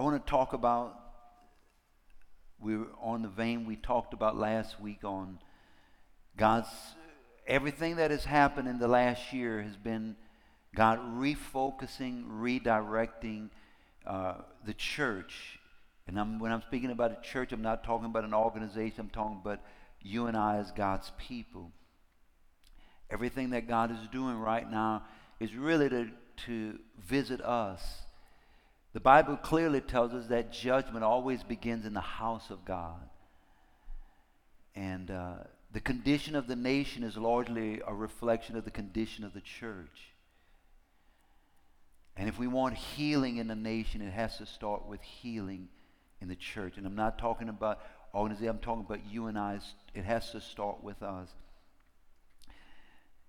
I want to talk about, we were on the vein we talked about last week on God's, everything that has happened in the last year has been God refocusing, redirecting uh, the church. And I'm, when I'm speaking about a church, I'm not talking about an organization, I'm talking about you and I as God's people. Everything that God is doing right now is really to, to visit us. The Bible clearly tells us that judgment always begins in the house of God. And uh, the condition of the nation is largely a reflection of the condition of the church. And if we want healing in the nation, it has to start with healing in the church. And I'm not talking about organization, I'm talking about you and I. It has to start with us.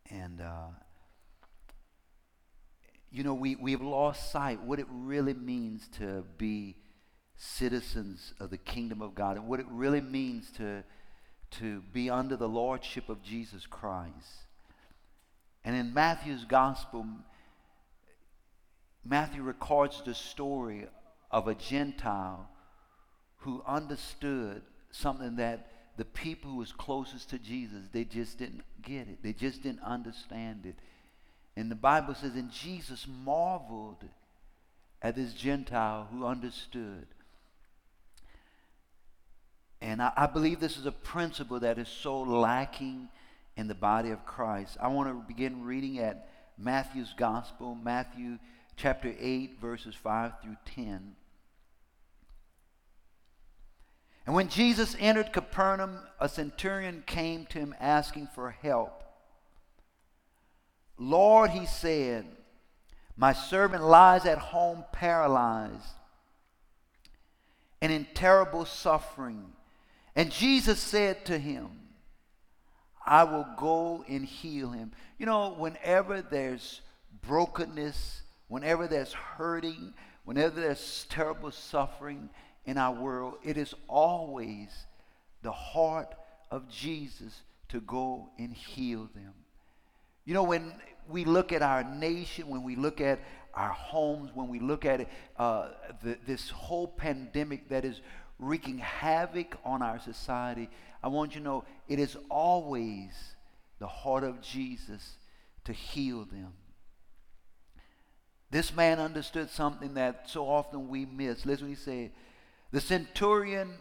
And, uh, you know, we, we've lost sight what it really means to be citizens of the kingdom of God and what it really means to, to be under the lordship of Jesus Christ. And in Matthew's gospel, Matthew records the story of a Gentile who understood something that the people who was closest to Jesus, they just didn't get it. They just didn't understand it. And the Bible says, and Jesus marveled at this Gentile who understood. And I, I, believe this is a principle that is so lacking in the body of Christ. I want to begin reading at Matthew's Gospel, Matthew chapter 8, verses 5 through 10. And when Jesus entered Capernaum, a centurion came to him asking for help. Lord, he said, my servant lies at home paralyzed and in terrible suffering. And Jesus said to him, I will go and heal him. You know, whenever there's brokenness, whenever there's hurting, whenever there's terrible suffering in our world, it is always the heart of Jesus to go and heal them. You know, when we look at our nation, when we look at our homes, when we look at uh, the, this whole pandemic that is wreaking havoc on our society, I want you to know it is always the heart of Jesus to heal them. This man understood something that so often we miss. Listen he said. The centurion,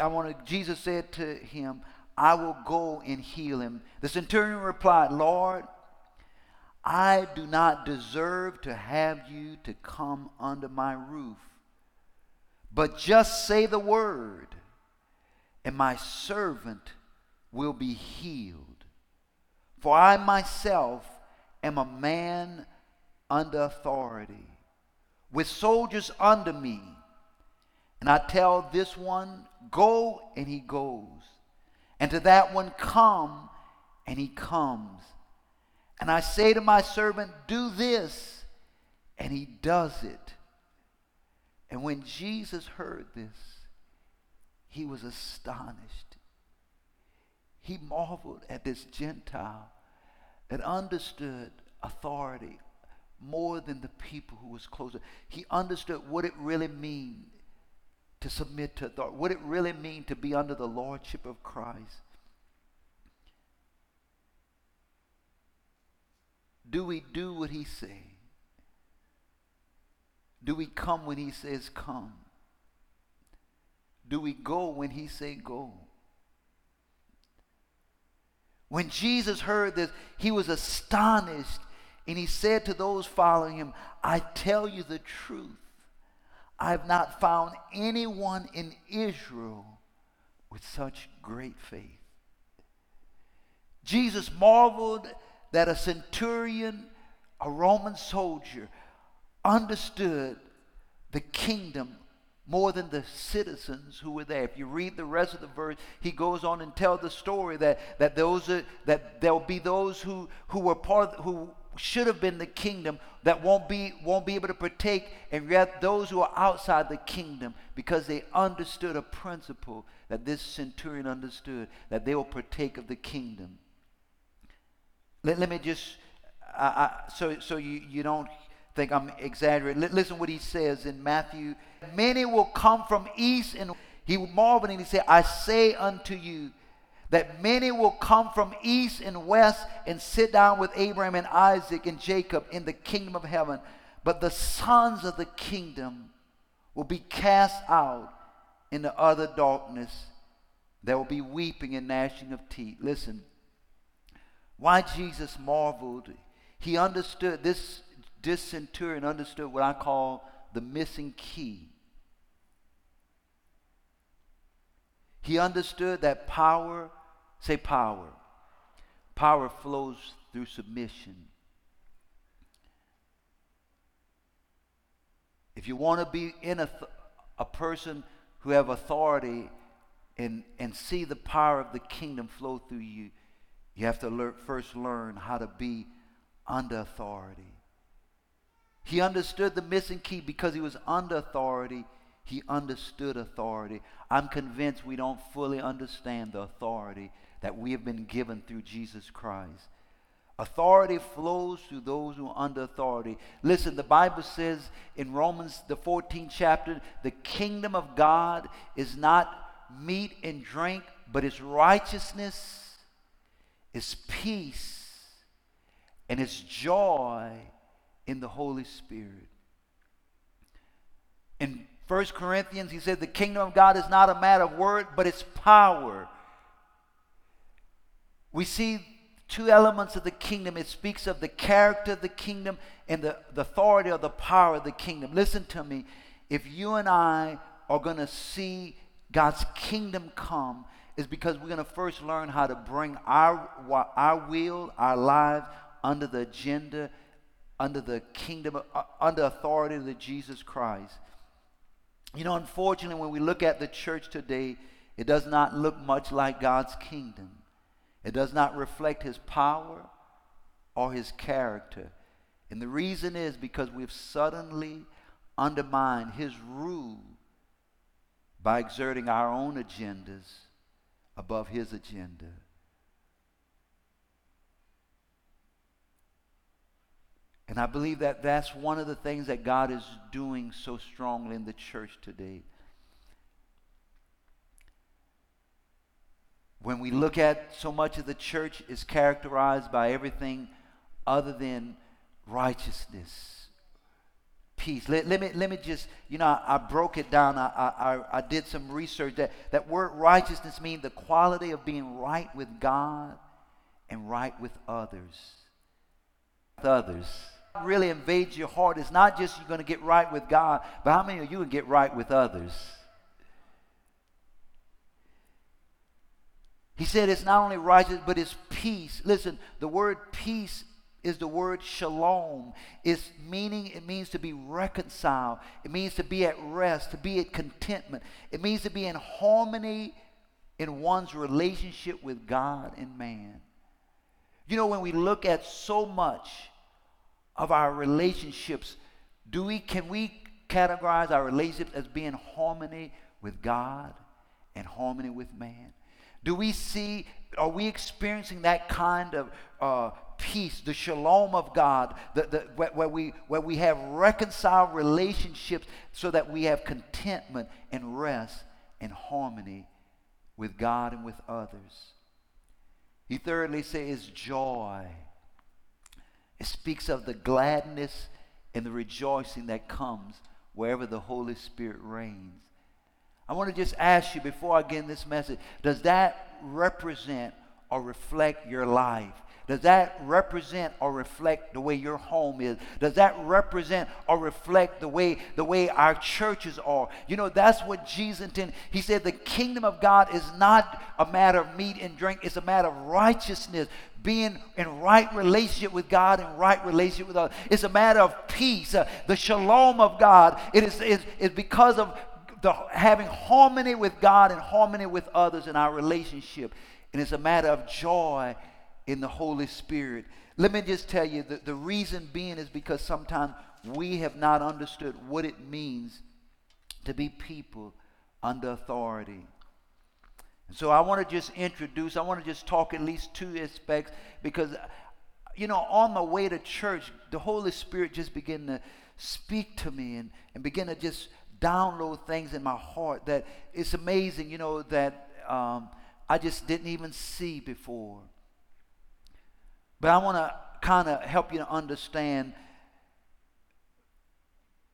I want to, Jesus said to him, I will go and heal him. The centurion replied, Lord, I do not deserve to have you to come under my roof, but just say the word, and my servant will be healed. For I myself am a man under authority, with soldiers under me. And I tell this one, Go, and he goes. And to that one, Come, and he comes. And I say to my servant, Do this, and he does it. And when Jesus heard this, he was astonished. He marveled at this Gentile that understood authority more than the people who was closer. He understood what it really means to submit to authority, what it really means to be under the lordship of Christ. Do we do what he says? Do we come when he says come? Do we go when he say go? When Jesus heard this, he was astonished and he said to those following him, I tell you the truth. I have not found anyone in Israel with such great faith. Jesus marveled that a centurion, a Roman soldier, understood the kingdom more than the citizens who were there. If you read the rest of the verse, he goes on and tells the story that, that those are, that there'll be those who, who were part of, who should have been the kingdom that won't be won't be able to partake and yet those who are outside the kingdom because they understood a principle that this centurion understood that they will partake of the kingdom let, let me just I, I, so so you, you don't think I'm exaggerating. L- listen what he says in Matthew. Many will come from east and he marveled and he said, I say unto you that many will come from east and west and sit down with Abraham and Isaac and Jacob in the kingdom of heaven. But the sons of the kingdom will be cast out into utter darkness. There will be weeping and gnashing of teeth. Listen, why Jesus marveled, he understood, this, this centurion understood what I call the missing key. He understood that power, say power, power flows through submission. If you want to be in a, a person who have authority and, and see the power of the kingdom flow through you, you have to first learn how to be under authority. He understood the missing key because he was under authority. He understood authority. I'm convinced we don't fully understand the authority that we have been given through Jesus Christ. Authority flows through those who are under authority. Listen, the Bible says in Romans, the 14th chapter, the kingdom of God is not meat and drink, but it's righteousness, it's peace, and it's joy in the Holy Spirit. In 1 Corinthians, he said, the kingdom of God is not a matter of word, but it's power. We see two elements of the kingdom. It speaks of the character of the kingdom and the, the authority or the power of the kingdom. Listen to me. If you and I are going to see God's kingdom come, is because we're going to first learn how to bring our, our will, our lives under the agenda, under the kingdom, uh, under authority of the Jesus Christ. You know, unfortunately, when we look at the church today, it does not look much like God's kingdom. It does not reflect his power or his character. And the reason is because we've suddenly undermined his rule by exerting our own agendas above his agenda. And I believe that that's one of the things that God is doing so strongly in the church today. When we look at so much of the church is characterized by everything other than righteousness, peace. Let, let, me, let me just, you know, I, I broke it down. I, I, I did some research. That, that word righteousness means the quality of being right with God and right with others. With others. Really invades your heart. It's not just you're going to get right with God, but how many of you can get right with others? He said it's not only righteous, but it's peace. Listen, the word peace is the word shalom. It's meaning, it means to be reconciled. It means to be at rest, to be at contentment. It means to be in harmony in one's relationship with God and man. You know, when we look at so much of our relationships, do we can we categorize our relationships as being harmony with God and harmony with man? Do we see, are we experiencing that kind of uh, peace, the shalom of God, the, the, where, where, we, where we have reconciled relationships so that we have contentment and rest and harmony with God and with others? He thirdly says joy. It speaks of the gladness and the rejoicing that comes wherever the Holy Spirit reigns. I want to just ask you before I get in this message does that represent or reflect your life? Does that represent or reflect the way your home is? Does that represent or reflect the way the way our churches are? You know, that's what Jesus intended. He said the kingdom of God is not a matter of meat and drink, it's a matter of righteousness, being in right relationship with God and right relationship with others. It's a matter of peace. Uh, the shalom of God. It is, is, is because of the, having harmony with God and harmony with others in our relationship. And it's a matter of joy in the Holy Spirit. Let me just tell you that the reason being is because sometimes we have not understood what it means to be people under authority. So I want to just introduce, I want to just talk at least two aspects because you know, on my way to church, the Holy Spirit just began to speak to me and, and begin to just download things in my heart that it's amazing, you know, that um, I just didn't even see before. But I want to kind of help you to understand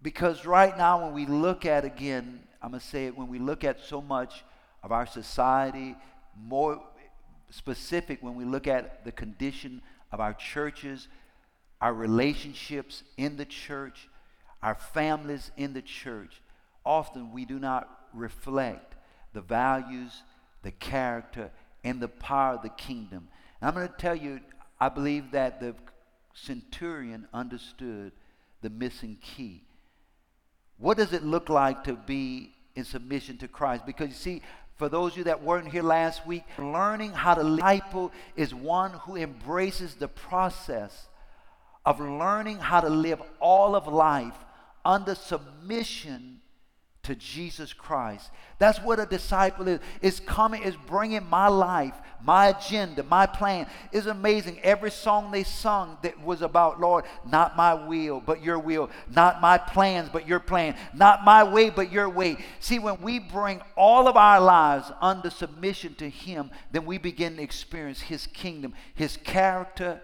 because right now, when we look at again, I'm going to say it, when we look at so much of our society, more specific, when we look at the condition of our churches, our relationships in the church, our families in the church, often we do not reflect the values, the character, and the power of the kingdom. And I'm going to tell you, I believe that the centurion understood the missing key. What does it look like to be in submission to Christ? Because you see, for those of you that weren't here last week, learning how to disciple is one who embraces the process of learning how to live all of life under submission to Jesus Christ. That's what a disciple is. Is coming, is bringing my life, my agenda, my plan. It's amazing. Every song they sung that was about, Lord, not my will, but your will. Not my plans, but your plan. Not my way, but your way. See, when we bring all of our lives under submission to Him, then we begin to experience His kingdom, His character,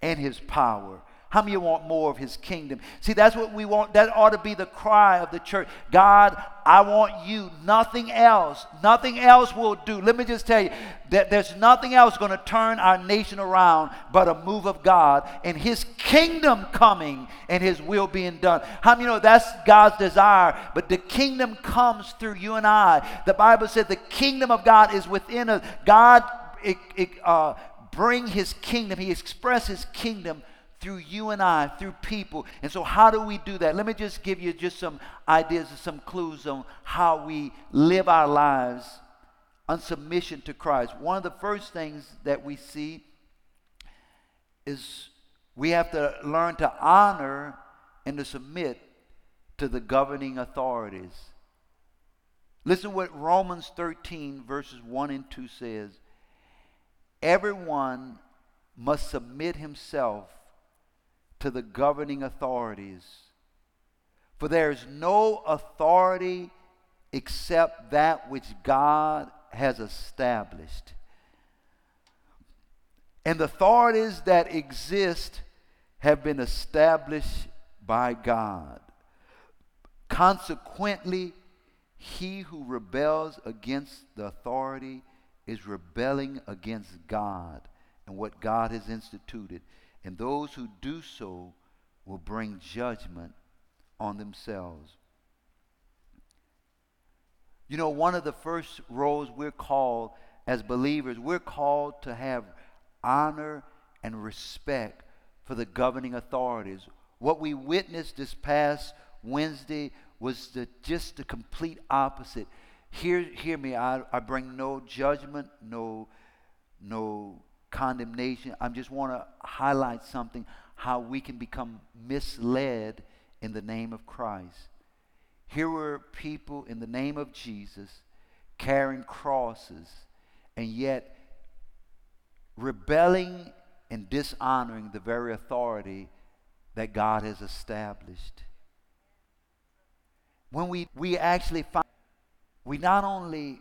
and His power. How many want more of his kingdom? See, that's what we want. That ought to be the cry of the church. God, I want you. Nothing else. Nothing else will do. Let me just tell you that there's nothing else going to turn our nation around but a move of God and his kingdom coming and his will being done. How many know that's God's desire? But the kingdom comes through you and I. The Bible said the kingdom of God is within us. God it, it, uh, bring his kingdom. He expresses his kingdom through you and I, through people. And so, how do we do that? Let me just give you just some ideas and some clues on how we live our lives on submission to Christ. One of the first things that we see is we have to learn to honor and to submit to the governing authorities. Listen what Romans 13, verses 1 and 2 says. Everyone must submit himself to the governing authorities. For there is no authority except that which God has established. And the authorities that exist have been established by God. Consequently, he who rebels against the authority is rebelling against God and what God has instituted and those who do so will bring judgment on themselves. You know, one of the first roles we're called as believers, we're called to have honor and respect for the governing authorities. What we witnessed this past Wednesday was the, just the complete opposite. Hear, hear me, I, I bring no judgment, no, no condemnation. I just want to highlight something how we can become misled in the name of Christ. Here were people in the name of Jesus carrying crosses and yet rebelling and dishonoring the very authority that God has established. When we, we actually find, we not only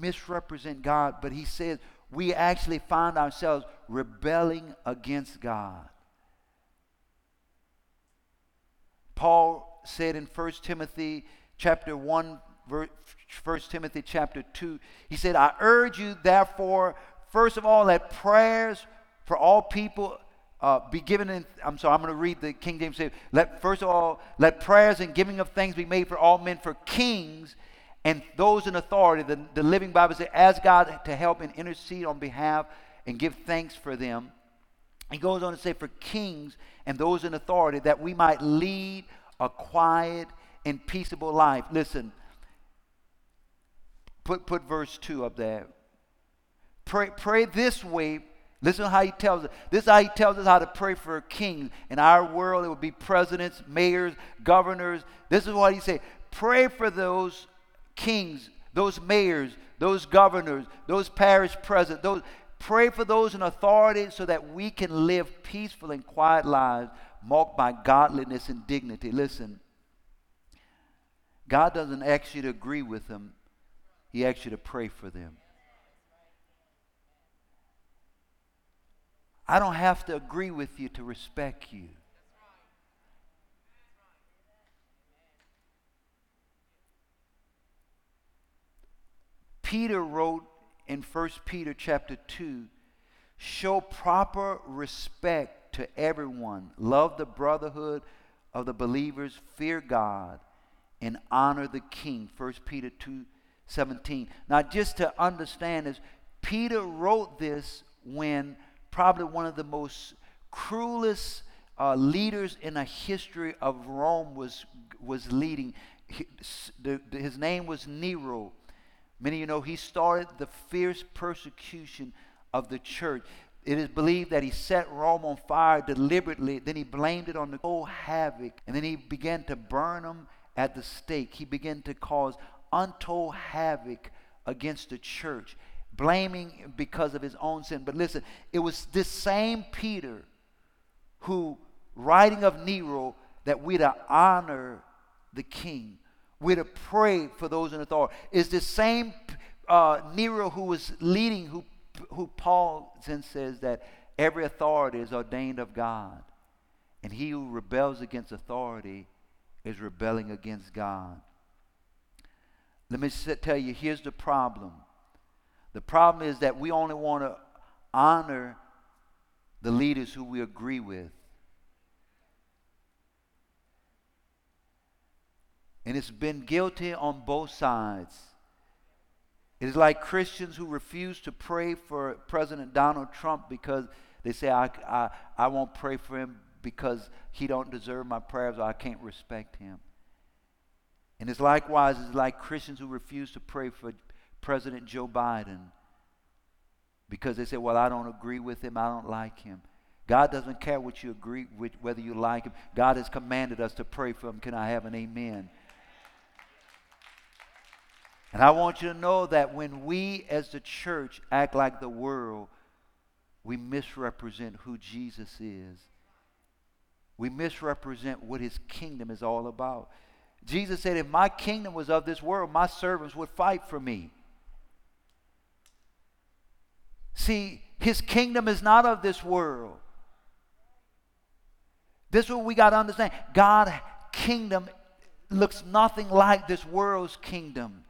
misrepresent God, but He says we actually find ourselves rebelling against God. Paul said in 1 Timothy chapter 1 1 Timothy chapter 2 he said I urge you therefore first of all that prayers for all people uh, be given in I'm sorry I'm going to read the King James let first of all let prayers and giving of thanks be made for all men for kings and those in authority, the, the Living Bible says, ask God to help and intercede on behalf and give thanks for them. He goes on to say, for kings and those in authority, that we might lead a quiet and peaceable life. Listen, put, put verse 2 up there. Pray, pray this way. Listen to how he tells us. This is how he tells us how to pray for kings. In our world, it would be presidents, mayors, governors. This is what he said. Pray for those kings, those mayors, those governors, those parish presidents, those pray for those in authority so that we can live peaceful and quiet lives marked by godliness and dignity. Listen, God doesn't ask you to agree with them, He asks you to pray for them. I don't have to agree with you to respect you. Peter wrote in 1 Peter chapter 2 show proper respect to everyone, love the brotherhood of the believers, fear God, and honor the king. 1 Peter 2 17. Now, just to understand this, Peter wrote this when probably one of the most cruelest uh, leaders in the history of Rome was, was leading. His, his name was Nero. Many of you know he started the fierce persecution of the church. It is believed that he set Rome on fire deliberately, then he blamed it on the whole havoc, and then he began to burn them at the stake. He began to cause untold havoc against the church blaming because of his own sin. But listen, it was this same Peter who, writing of Nero, that we're to honor the king. We're to pray for those in authority. Is the same uh, Nero who was leading, who, who Paul then says that every authority is ordained of God. And he who rebels against authority is rebelling against God. Let me tell you, here's the problem the problem is that we only want to honor the leaders who we agree with. And it's been guilty on both sides. It is like Christians who refuse to pray for President Donald Trump because they say, I, I, I won't pray for him because he don't deserve my prayers or I can't respect him. And it's likewise, it's like Christians who refuse to pray for President Joe Biden because they say, Well, I don't agree with him, I don't like him. God doesn't care what you agree with, whether you like him. God has commanded us to pray for him. Can I have an amen? And I want you to know that when we as the church act like the world, we misrepresent who Jesus is. We misrepresent what his kingdom is all about. Jesus said, If my kingdom was of this world, my servants would fight for me. See, his kingdom is not of this world. This is what we got to understand. God's kingdom looks nothing like this world's kingdom.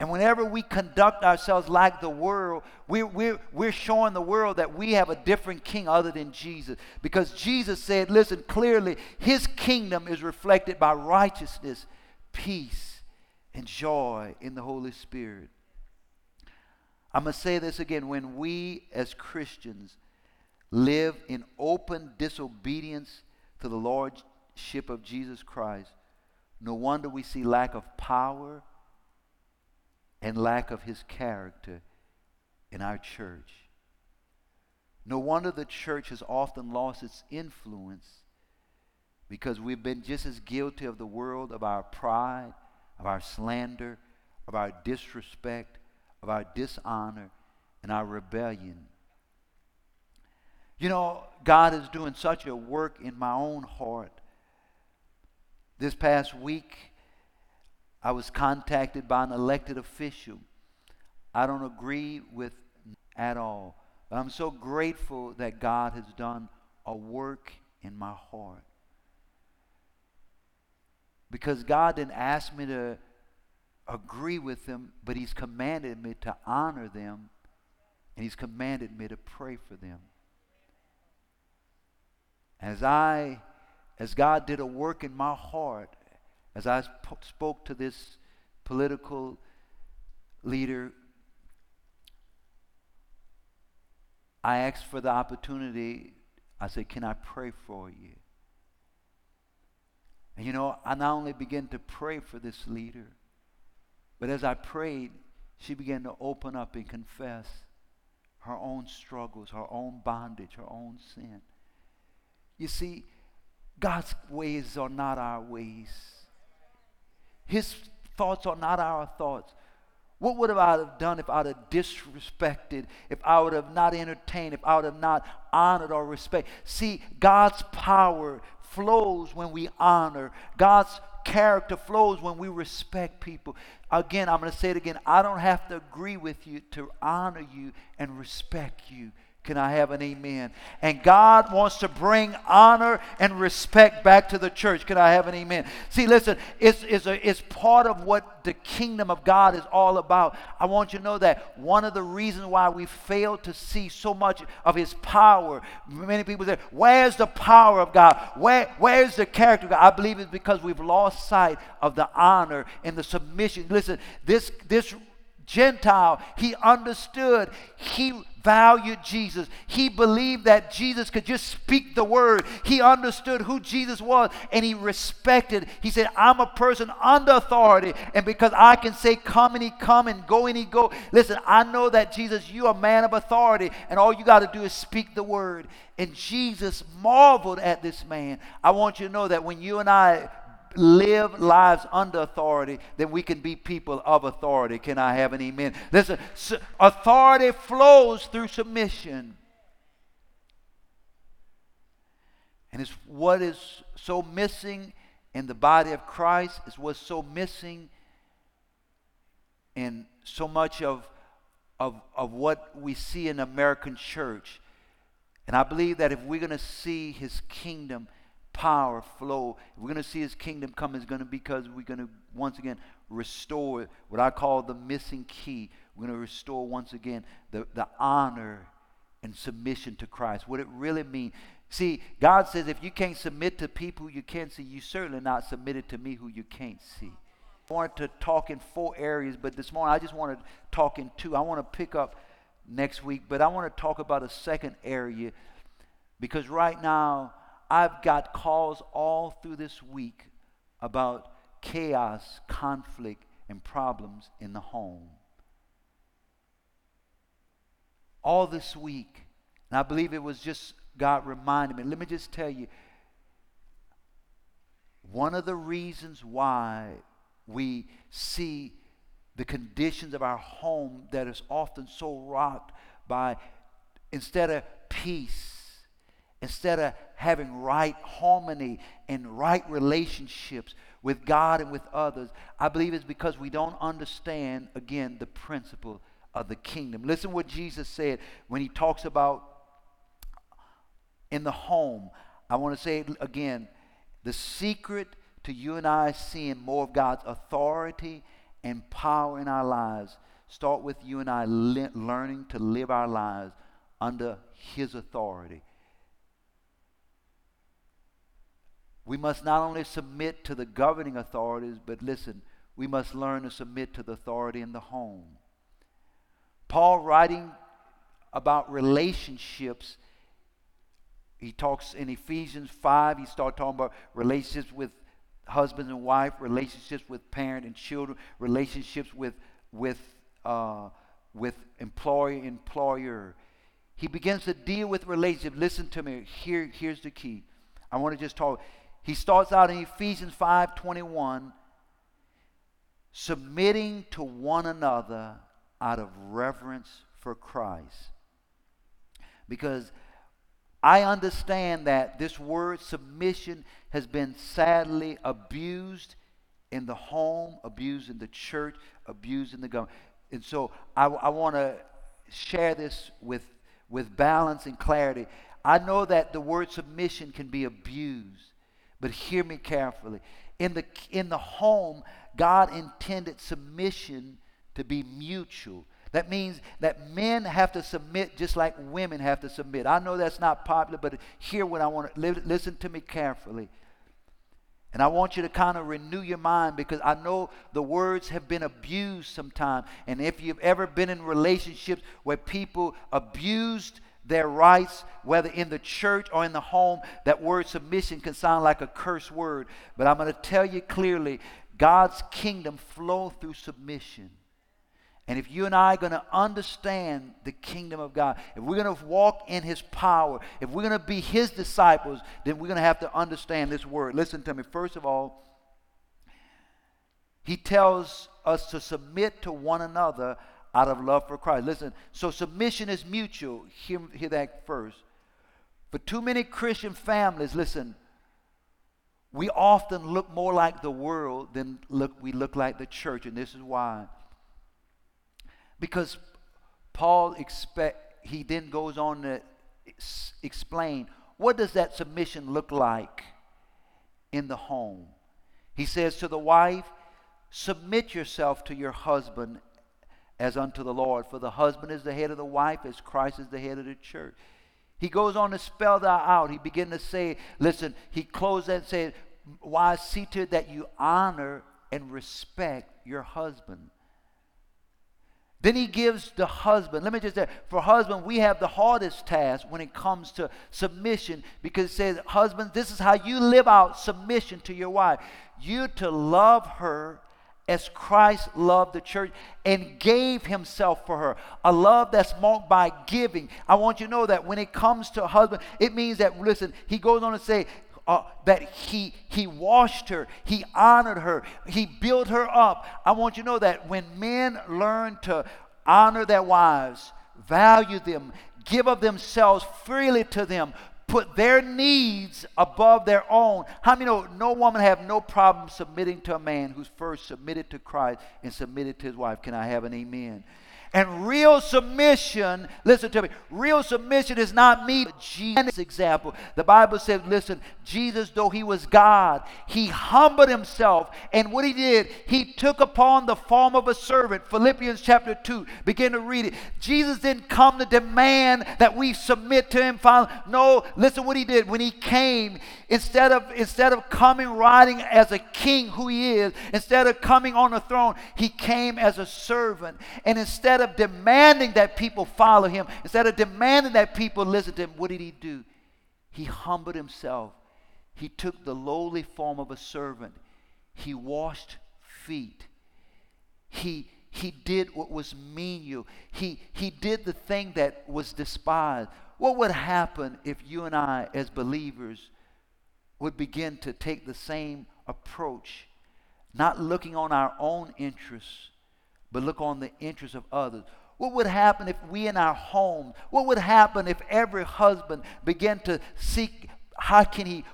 And whenever we conduct ourselves like the world, we're, we're, we're showing the world that we have a different king other than Jesus. Because Jesus said, listen, clearly, his kingdom is reflected by righteousness, peace, and joy in the Holy Spirit. I'm going to say this again. When we as Christians live in open disobedience to the Lordship of Jesus Christ, no wonder we see lack of power and lack of his character in our church. No wonder the church has often lost its influence because we've been just as guilty of the world of our pride, of our slander, of our disrespect, of our dishonor and our rebellion. You know, God is doing such a work in my own heart. This past week, I was contacted by an elected official. I don't agree with at all. But I'm so grateful that God has done a work in my heart. Because God didn't ask me to agree with them, but He's commanded me to honor them, and He's commanded me to pray for them. As I, as God did a work in my heart, as I sp- spoke to this political leader, I asked for the opportunity. I said, Can I pray for you? And you know, I not only began to pray for this leader, but as I prayed, she began to open up and confess her own struggles, her own bondage, her own sin. You see, God's ways are not our ways. His thoughts are not our thoughts. What would I have done if I'd have disrespected, if I would have not entertained, if I would have not honored or respected? See, God's power flows when we honor. God's character flows when we respect people. Again, I'm going to say it again. I don't have to agree with you to honor you and respect you. Can I have an amen? And God wants to bring honor and respect back to the church. Can I have an amen? See, listen, it's, it's, a, it's part of what the kingdom of God is all about. I want you to know that one of the reasons why we fail to see so much of his power, many people say, Where's the power of God? Where, where's the character of God? I believe it's because we've lost sight of the honor and the submission. Listen, this, this Gentile, he understood, he valued Jesus. He believed that Jesus could just speak the word. He understood who Jesus was and he respected. He said, I'm a person under authority, and because I can say, Come and he come and go and he go. Listen, I know that Jesus, you are a man of authority, and all you got to do is speak the word. And Jesus marveled at this man. I want you to know that when you and I live lives under authority, then we can be people of authority. Can I have an amen? Listen, authority flows through submission. And it's what is so missing in the body of Christ, is what's so missing in so much of, of, of what we see in American church. And I believe that if we're going to see his kingdom, power flow. If we're going to see his kingdom come, it's going to be because we're going to once again restore what I call the missing key. We're going to restore once again the, the honor and submission to Christ. What it really means. See, God says if you can't submit to people you can't see, you certainly not submitted to me who you can't see. I wanted to talk in four areas, but this morning I just want to talk in two. I want to pick up next week, but I want to talk about a second area because right now I've got calls all through this week about chaos, conflict, and problems in the home. All this week. And I believe it was just God reminded me. Let me just tell you one of the reasons why we see the conditions of our home that is often so rocked by instead of peace instead of having right harmony and right relationships with God and with others, I believe it's because we don't understand, again, the principle of the kingdom. Listen what Jesus said when he talks about in the home. I want to say it again the secret to you and I seeing more of God's authority and power in our lives start with you and I learning to live our lives under his authority We must not only submit to the governing authorities, but listen, we must learn to submit to the authority in the home. Paul, writing about relationships, he talks in Ephesians 5, he starts talking about relationships with husbands and wife, relationships with parent and children, relationships with, with, uh, with employer employer. He begins to deal with relationships. Listen to me. Here, here's the key. I want to just talk. He starts out in Ephesians 5:21 submitting to one another out of reverence for Christ. Because I understand that this word submission has been sadly abused in the home, abused in the church, abused in the government. And so I, I want to share this with, with balance and clarity. I know that the word submission can be abused. But hear me carefully. In the, in the home, God intended submission to be mutual. That means that men have to submit just like women have to submit. I know that's not popular, but hear what I want to listen to me carefully. And I want you to kind of renew your mind because I know the words have been abused sometimes. And if you've ever been in relationships where people abused their rights, whether in the church or in the home, that word submission can sound like a curse word. But I'm going to tell you clearly God's kingdom flows through submission. And if you and I are going to understand the kingdom of God, if we're going to walk in his power, if we're going to be his disciples, then we're going to have to understand this word. Listen to me. First of all, he tells us to submit to one another out of love for Christ. Listen, so submission is mutual. Hear, hear that first. For too many Christian families, listen, we often look more like the world than look, we look like the church, and this is why. Because Paul expect he then goes on to explain what does that submission look like in the home. He says to the wife, submit yourself to your husband as unto the Lord, for the husband is the head of the wife as Christ is the head of the church. He goes on to spell that out. He began to say, listen, he closed that and said, see to that you honor and respect your husband. Then he gives the husband, let me just say, for husband, we have the hardest task when it comes to submission because it says, husband, this is how you live out submission to your wife. You to love her as Christ loved the church and gave himself for her. A love that's marked by giving. I want you to know that when it comes to a husband, it means that, listen, he goes on to say, uh, that he he washed her, he honored her, he built her up. I want you to know that when men learn to honor their wives, value them, give of themselves freely to them, put their needs above their own. How many know no woman have no problem submitting to a man who's first submitted to Christ and submitted to his wife? Can I have an amen? And real submission, listen to me, real submission is not me, Jesus' example. The Bible says, listen, Jesus, though he was God, he humbled himself. And what he did, he took upon the form of a servant. Philippians chapter 2, begin to read it. Jesus didn't come to demand that we submit to him. Finally. No, listen what he did. When he came, instead of, instead of coming riding as a king who he is, instead of coming on a throne, he came as a servant. And instead instead of demanding that people follow him, instead of demanding that people listen to him, what did he do? He humbled himself. He took the lowly form of a servant. He washed feet. He, he did what was menial. He, he did the thing that was despised. What would happen if you and I, as believers, would begin to take the same approach, not looking on our own interests, but look on the interests of others. What would happen if we in our home, what would happen if every husband began to seek how can he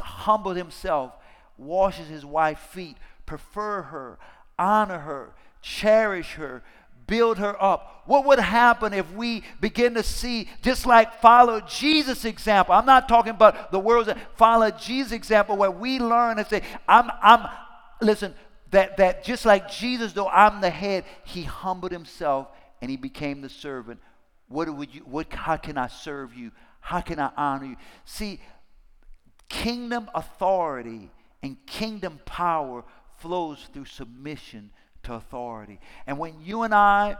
humble himself, washes his wife's feet, prefer her, honor her, cherish her, build her up. What would happen if we begin to see, just like follow Jesus' example? I'm not talking about the world's follow Jesus' example where we learn and say, I'm, I'm, listen, that, that just like Jesus, though I'm the head, he humbled himself and he became the servant. What would you, what, how can I serve you? How can I honor you? See, kingdom authority and kingdom power flows through submission to authority. And when you and I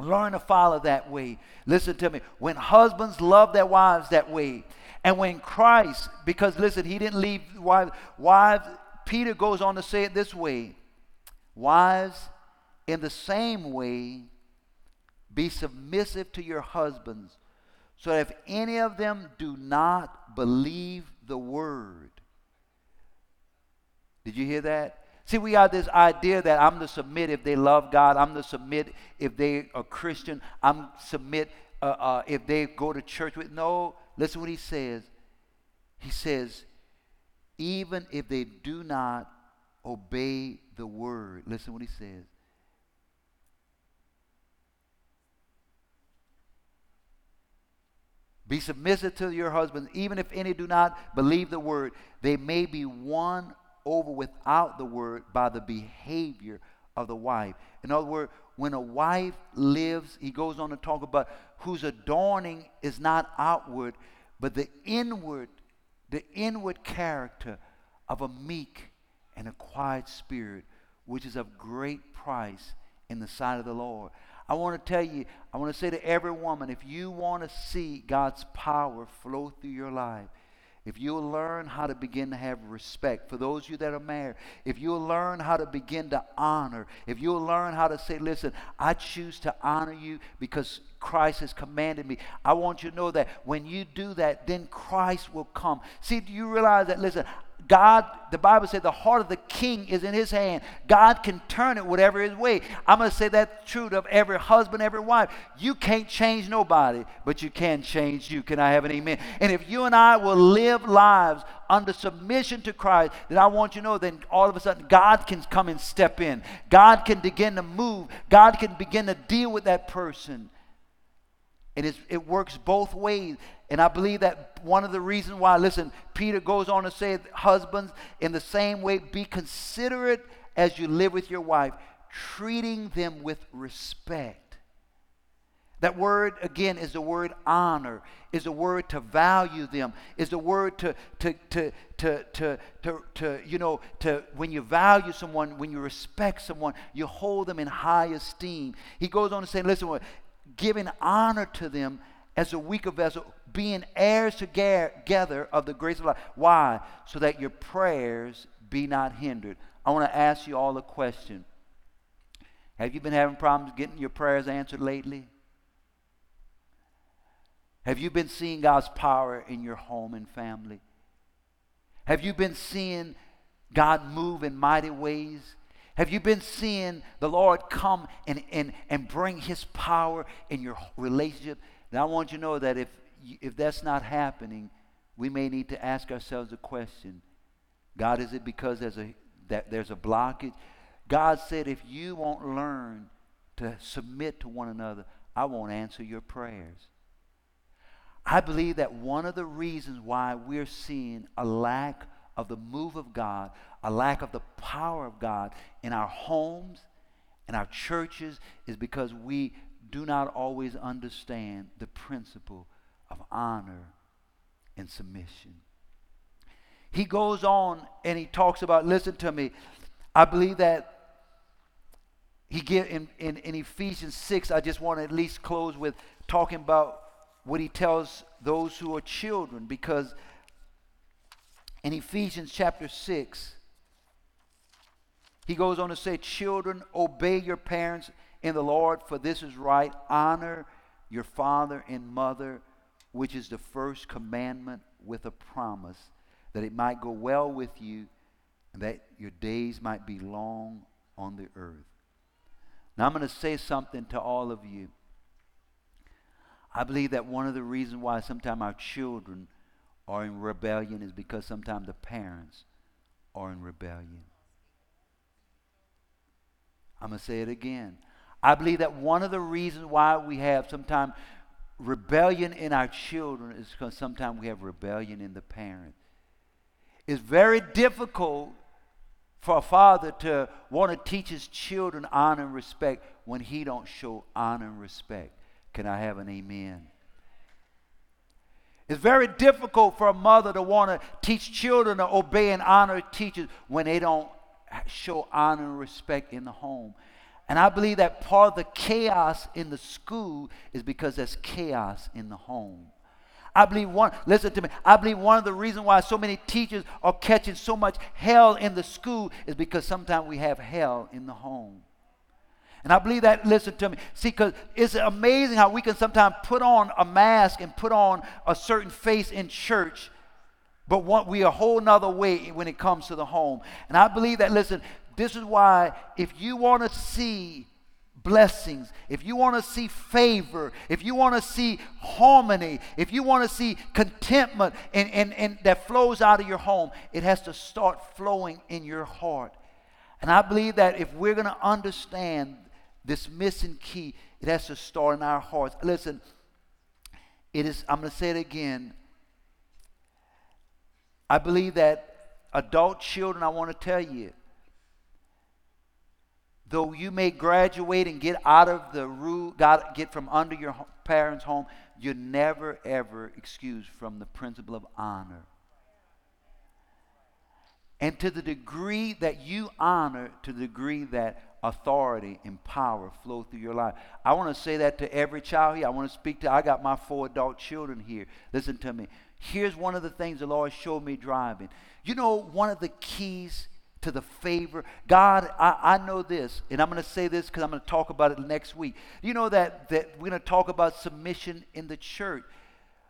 learn to follow that way, listen to me, when husbands love their wives that way, and when Christ, because listen, he didn't leave wives, wives Peter goes on to say it this way Wives, in the same way, be submissive to your husbands, so that if any of them do not believe the word. Did you hear that? See, we got this idea that I'm to submit if they love God. I'm to submit if they are Christian. I'm submit uh, uh, if they go to church with. No, listen what he says. He says, even if they do not obey the word. Listen what he says. Be submissive to your husbands, even if any do not believe the word. They may be won over without the word by the behavior of the wife. In other words, when a wife lives, he goes on to talk about whose adorning is not outward, but the inward the inward character of a meek and a quiet spirit, which is of great price in the sight of the Lord. I want to tell you, I want to say to every woman, if you want to see God's power flow through your life, if you'll learn how to begin to have respect for those of you that are married, if you'll learn how to begin to honor, if you'll learn how to say, listen, I choose to honor you because Christ has commanded me. I want you to know that when you do that, then Christ will come. See, do you realize that, listen, God, the Bible said the heart of the king is in his hand. God can turn it whatever his way. I'm going to say that's true of every husband, every wife. You can't change nobody, but you can change you. Can I have an amen? And if you and I will live lives under submission to Christ, then I want you to know then all of a sudden God can come and step in. God can begin to move. God can begin to deal with that person. And it works both ways. And I believe that one of the reasons why, listen, Peter goes on to say, husbands, in the same way, be considerate as you live with your wife, treating them with respect. That word, again, is the word honor, is the word to value them, is the word to, to, to, to, to, to, to, you know, to, when you value someone, when you respect someone, you hold them in high esteem. He goes on to say, listen, giving honor to them as a weaker vessel, being heirs together of the grace of life. Why? So that your prayers be not hindered. I want to ask you all a question. Have you been having problems getting your prayers answered lately? Have you been seeing God's power in your home and family? Have you been seeing God move in mighty ways? Have you been seeing the Lord come and, and, and bring his power in your relationship? Now, I want you to know that if, if that's not happening, we may need to ask ourselves a question God, is it because there's a, that there's a blockage? God said, if you won't learn to submit to one another, I won't answer your prayers. I believe that one of the reasons why we're seeing a lack of the move of God, a lack of the power of God in our homes and our churches is because we do not always understand the principle of honor and submission. He goes on and he talks about, listen to me, I believe that he give in, in, in Ephesians 6, I just want to at least close with talking about what he tells those who are children because in Ephesians chapter 6, he goes on to say, Children, obey your parents in the Lord, for this is right. Honor your father and mother, which is the first commandment with a promise, that it might go well with you and that your days might be long on the earth. Now, I'm going to say something to all of you. I believe that one of the reasons why sometimes our children are in rebellion is because sometimes the parents are in rebellion. I'm going to say it again. I believe that one of the reasons why we have sometimes rebellion in our children is because sometimes we have rebellion in the parent. It's very difficult for a father to want to teach his children honor and respect when he don't show honor and respect. Can I have an amen? It's very difficult for a mother to want to teach children to obey and honor teachers when they don't show honor and respect in the home. And I believe that part of the chaos in the school is because there's chaos in the home. I believe one, listen to me, I believe one of the reasons why so many teachers are catching so much hell in the school is because sometimes we have hell in the home. And I believe that, listen to me. See, because it's amazing how we can sometimes put on a mask and put on a certain face in church, but want, we a whole nother way when it comes to the home. And I believe that, listen, this is why if you want to see blessings, if you want to see favor, if you want to see harmony, if you want to see contentment and, and, and that flows out of your home, it has to start flowing in your heart. And I believe that if we're going to understand this missing key, it has to start in our hearts. Listen, it is, I'm going to say it again. I believe that adult children, I want to tell you, though you may graduate and get out of the rule, get from under your parents' home, you're never ever excused from the principle of honor. And to the degree that you honor, to the degree that authority and power flow through your life. I want to say that to every child here. I want to speak to, I got my four adult children here. Listen to me. Here's one of the things the Lord showed me driving. You know, one of the keys to the favor, God, I, I know this, and I'm going to say this because I'm going to talk about it next week. You know that, that we're going to talk about submission in the church.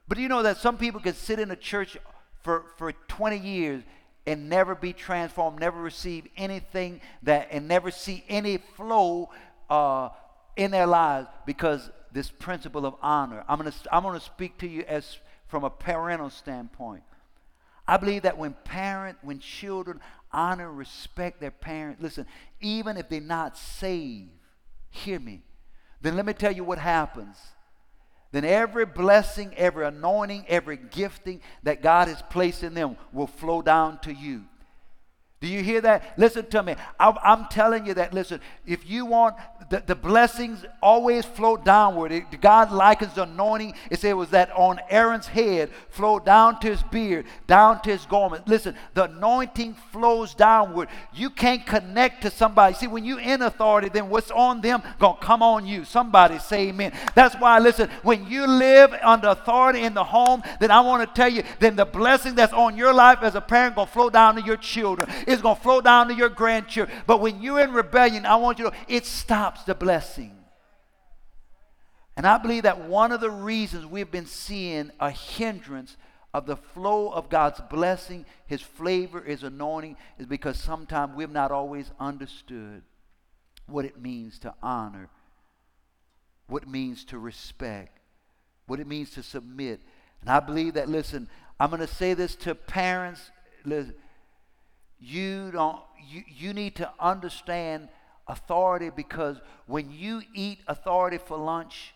But you know that some people can sit in a church for, for 20 years and never be transformed, never receive anything that, and never see any flow uh, in their lives because this principle of honor. I'm going to I'm going to speak to you as from a parental standpoint. I believe that when parent, when children honor, respect their parents, listen, even if they're not saved, hear me. Then let me tell you what happens then every blessing, every anointing, every gifting that God has placed in them will flow down to you. Do you hear that? Listen to me. I'm, I'm telling you that, listen, if you want the, the blessings always flow downward. It, God likens the anointing. It said it was that on Aaron's head flowed down to his beard, down to his garment. Listen, the anointing flows downward. You can't connect to somebody. See, when you in authority, then what's on them gonna come on you. Somebody say amen. That's why, listen, when you live under authority in the home, then I want to tell you, then the blessing that's on your life as a parent gonna flow down to your children. It's going to flow down to your grandchildren. But when you're in rebellion, I want you to know it stops the blessing. And I believe that one of the reasons we've been seeing a hindrance of the flow of God's blessing, His flavor, His anointing, is because sometimes we've not always understood what it means to honor, what it means to respect, what it means to submit. And I believe that, listen, I'm going to say this to parents. Listen, you don't you, you need to understand authority because when you eat authority for lunch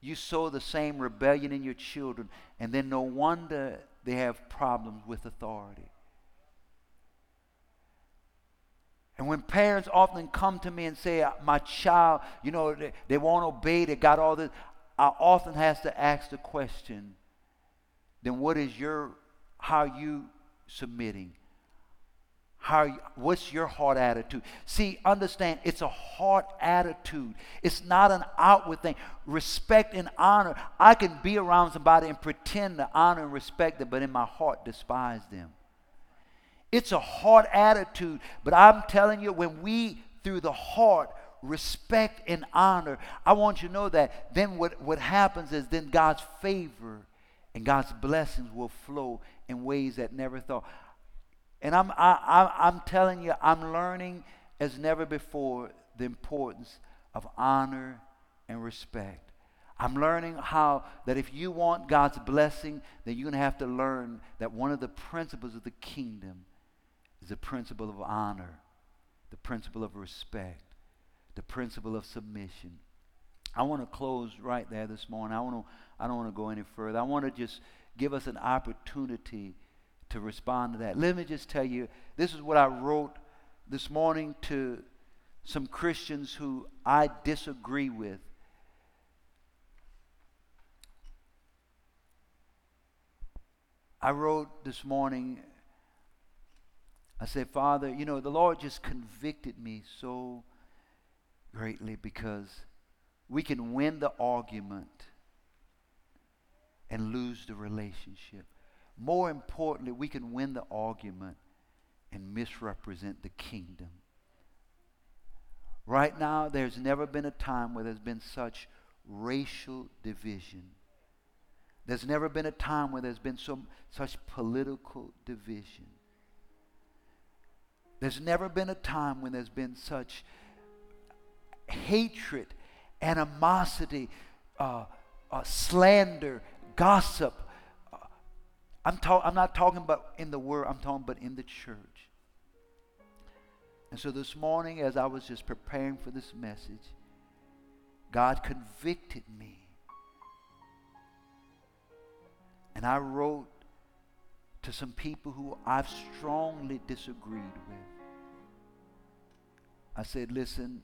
you sow the same rebellion in your children. And then no wonder they have problems with authority. And when parents often come to me and say my child you know they, they won't obey they got all this i often has to ask the question then what is your how you submitting how, what's your heart attitude? See, understand, it's a heart attitude. It's not an outward thing. Respect and honor. I can be around somebody and pretend to honor and respect them, but in my heart despise them. It's a heart attitude. But I'm telling you, when we, through the heart, respect and honor, I want you to know that then what, what happens is then God's favor and God's blessings will flow in ways that never thought. And I'm, I, I, I'm telling you, I'm learning as never before the importance of honor and respect. I'm learning how that if you want God's blessing, then you're going to have to learn that one of the principles of the kingdom is the principle of honor, the principle of respect, the principle of submission. I want to close right there this morning. I want to I don't want to go any further. I want to just give us an opportunity to respond to that. Let me just tell you this is what I wrote this morning to some Christians who I disagree with. I wrote this morning, I said, Father, you know, the Lord just convicted me so greatly because we can win the argument and lose the relationship. More importantly, we can win the argument and misrepresent the kingdom. Right now, there's never been a time where there's been such racial division. There's never been a time where there's been so, such political division. There's never been a time when there's been such hatred, animosity, uh, uh, slander, gossip, I'm, talk, I'm not talking about in the Word, I'm talking about in the church. And so this morning, as I was just preparing for this message, God convicted me. And I wrote to some people who I've strongly disagreed with. I said, listen,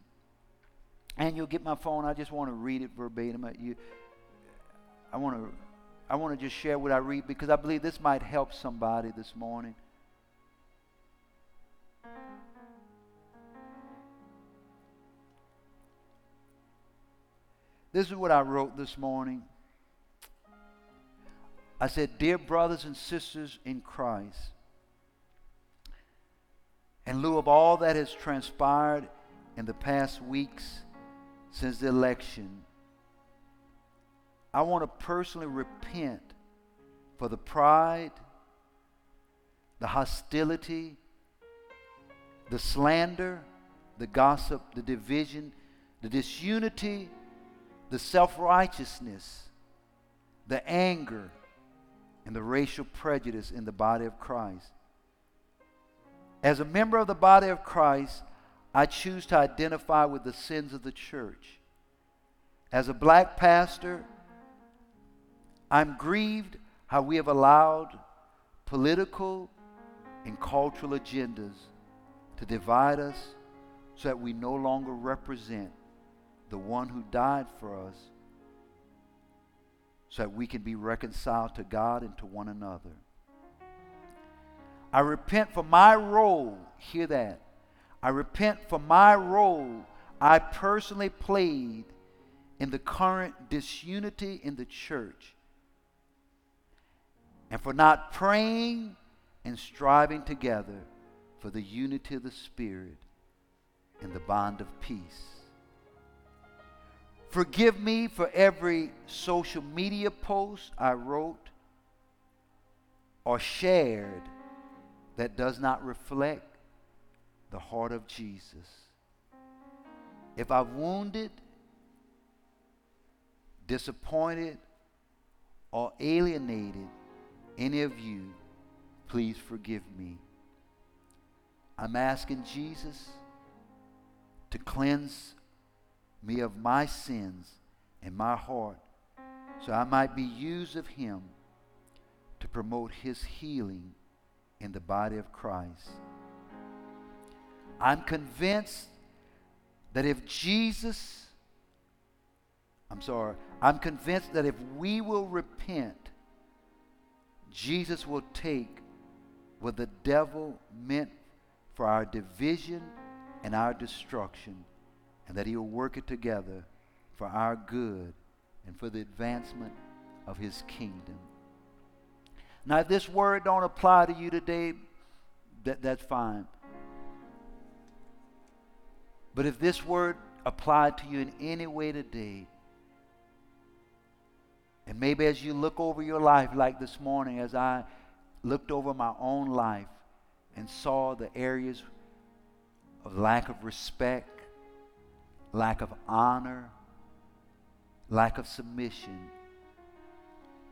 and you'll get my phone. I just want to read it verbatim. You, I want to I want to just share what I read because I believe this might help somebody this morning. This is what I wrote this morning. I said, Dear brothers and sisters in Christ, in lieu of all that has transpired in the past weeks since the election, I want to personally repent for the pride, the hostility, the slander, the gossip, the division, the disunity, the self righteousness, the anger, and the racial prejudice in the body of Christ. As a member of the body of Christ, I choose to identify with the sins of the church. As a black pastor, I'm grieved how we have allowed political and cultural agendas to divide us so that we no longer represent the one who died for us so that we can be reconciled to God and to one another. I repent for my role, hear that. I repent for my role I personally played in the current disunity in the church and for not praying and striving together for the unity of the Spirit and the bond of peace. Forgive me for every social media post I wrote or shared that does not reflect the heart of Jesus. If I've wounded, disappointed, or alienated any of you, please forgive me. I'm asking Jesus to cleanse me of my sins and my heart so I might be used of him to promote his healing in the body of Christ. I'm convinced that if Jesus, I'm sorry, I'm convinced that if we will repent, Jesus will take what the devil meant for our division and our destruction and that He will work it together for our good and for the advancement of His kingdom. Now, if this word don't apply to you today, that, that's fine. But if this word applied to you in any way today, and maybe as you look over your life, like this morning, as I looked over my own life and saw the areas of lack of respect, lack of honor, lack of submission,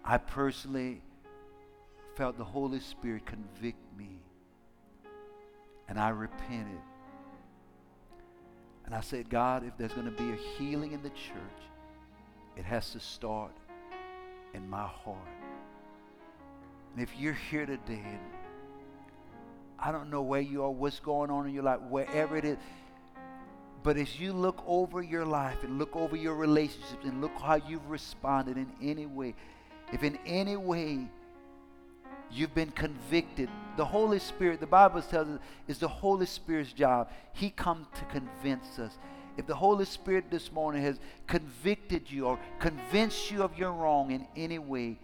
I personally felt the Holy Spirit convict me. And I repented. And I said, God, if there's going to be a healing in the church, it has to start in my heart. And if you're here today, and I don't know where you are, what's going on in your life, wherever it is, but as you look over your life and look over your relationships and look how you've responded in any way, if in any way you've been convicted, the Holy Spirit, the Bible tells us, is the Holy Spirit's job. He comes to convince us. If the Holy Spirit this morning has convicted you or convinced you of your wrong in any way,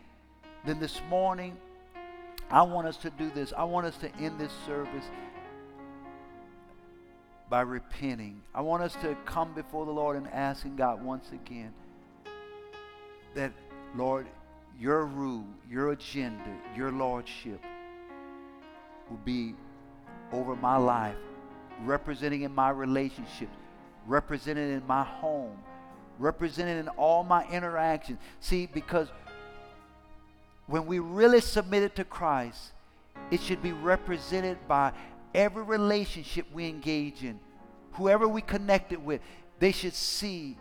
then this morning I want us to do this. I want us to end this service by repenting. I want us to come before the Lord and asking God once again that, Lord, your rule, your agenda, your lordship will be over my life, representing in my relationships, represented in my home, represented in all my interactions. See, because when we really submit it to Christ, it should be represented by every relationship we engage in, whoever we connect it with, they should see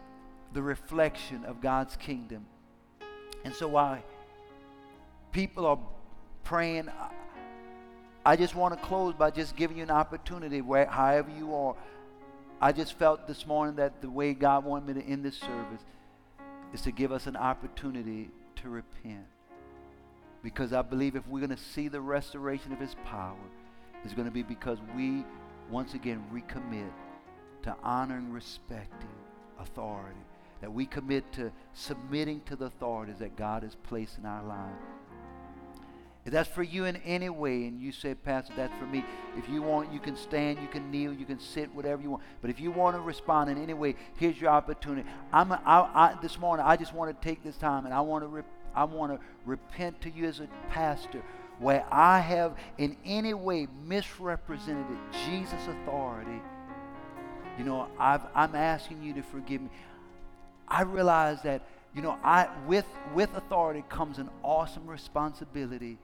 the reflection of God's kingdom. And so while people are praying, I just want to close by just giving you an opportunity where however you are. I just felt this morning that the way God wanted me to end this service is to give us an opportunity to repent. Because I believe if we're going to see the restoration of his power, it's going to be because we once again recommit to honoring, respecting authority. That we commit to submitting to the authorities that God has placed in our lives. If that's for you in any way, and you say, Pastor, that's for me. If you want, you can stand, you can kneel, you can sit, whatever you want. But if you want to respond in any way, here's your opportunity. I'm a, I, I, this morning, I just want to take this time and I want to, I want to repent to you as a pastor where I have in any way misrepresented Jesus' authority, you know, I've, I'm asking you to forgive me. I realize that, you know, I with with authority comes an awesome responsibility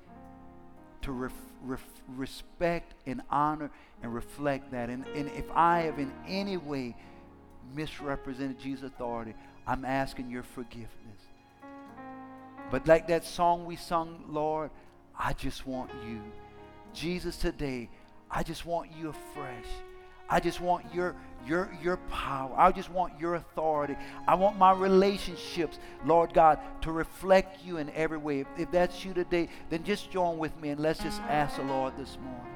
to ref, ref, respect and honor and reflect that. And, and if I have in any way misrepresented Jesus' authority, I'm asking your forgiveness. But like that song we sung, Lord, I just want you. Jesus, today, I just want you afresh. I just want your your your power. I just want your authority. I want my relationships, Lord God, to reflect you in every way. If, if that's you today, then just join with me and let's just ask the Lord this morning.